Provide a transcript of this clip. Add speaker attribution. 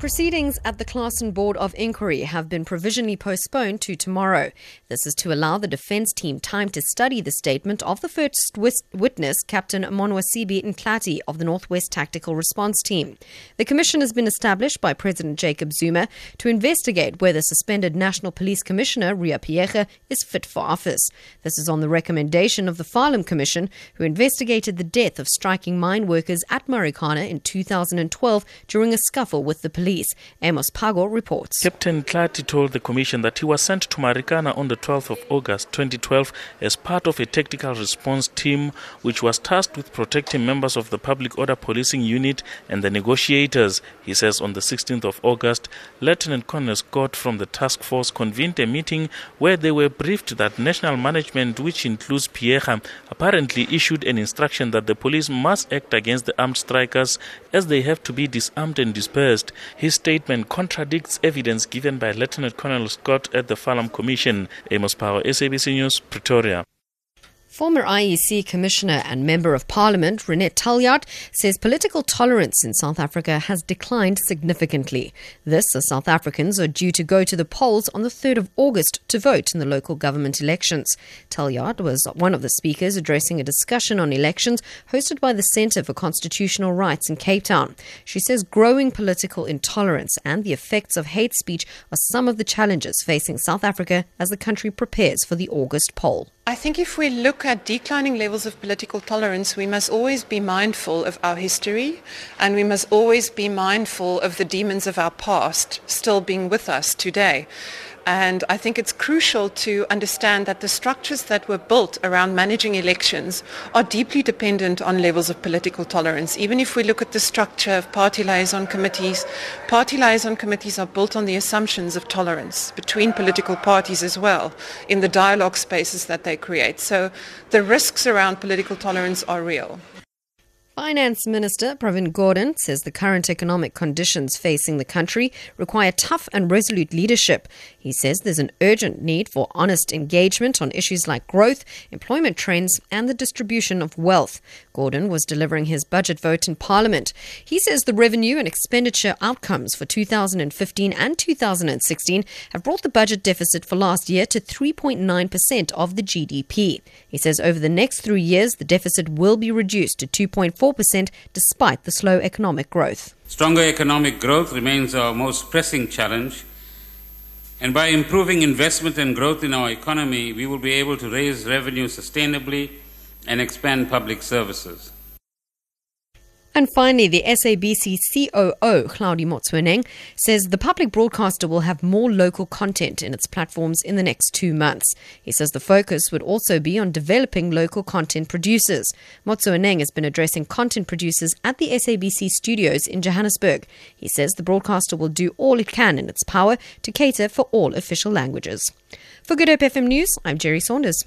Speaker 1: Proceedings at the Claassen Board of Inquiry have been provisionally postponed to tomorrow. This is to allow the defense team time to study the statement of the first witness, Captain Monwasibi Nklati of the Northwest Tactical Response Team. The commission has been established by President Jacob Zuma to investigate whether suspended National Police Commissioner Ria Phiyega is fit for office. This is on the recommendation of the Farlam Commission, who investigated the death of striking mine workers at Marikana in 2012 during a scuffle with the police police. Amos Pago reports.
Speaker 2: Captain Nklati told the commission that he was sent to Marikana on the 12th of August 2012 as part of a tactical response team which was tasked with protecting members of the public order policing unit and the negotiators. He says on the 16th of August, Lieutenant Colonel Scott from the task force convened a meeting where they were briefed that national management, which includes Phiyega, apparently issued an instruction that the police must act against the armed strikers as they have to be disarmed and dispersed. His statement contradicts evidence given by Lieutenant Colonel Scott at the Farlam Commission. Amos Power, SABC News, Pretoria.
Speaker 1: Former IEC Commissioner and Member of Parliament Renette Taljaard says political tolerance in South Africa has declined significantly. This as South Africans are due to go to the polls on the 3rd of August to vote in the local government elections. Taljaard was one of the speakers addressing a discussion on elections hosted by the Centre for Constitutional Rights in Cape Town. She says growing political intolerance and the effects of hate speech are some of the challenges facing South Africa as the country prepares for the August poll.
Speaker 3: I think if we look at declining levels of political tolerance, we must always be mindful of our history and we must always be mindful of the demons of our past still being with us today. And I think it's crucial to understand that the structures that were built around managing elections are deeply dependent on levels of political tolerance. Even if we look at the structure of party liaison committees, party liaison committees are built on the assumptions of tolerance between political parties as well in the dialogue spaces that they create. So the risks around political tolerance are real.
Speaker 1: Finance Minister Pravin Gordhan says the current economic conditions facing the country require tough and resolute leadership. He says there's an urgent need for honest engagement on issues like growth, employment trends, and the distribution of wealth. Gordhan was delivering his budget vote in Parliament. He says the revenue and expenditure outcomes for 2015 and 2016 have brought the budget deficit for last year to 3.9% of the GDP. He says over the next three years, the deficit will be reduced to 2.4 4% despite the slow economic growth.
Speaker 4: Stronger economic growth remains our most pressing challenge. And by improving investment and growth in our economy, we will be able to raise revenue sustainably and expand public services.
Speaker 1: And finally, the SABC COO, Hlaudi Motsoeneng, says the public broadcaster will have more local content in its platforms in the next two months. He says the focus would also be on developing local content producers. Motsoeneng has been addressing content producers at the SABC studios in Johannesburg. He says the broadcaster will do all it can in its power to cater for all official languages. For Good Hope FM News, I'm Jerry Saunders.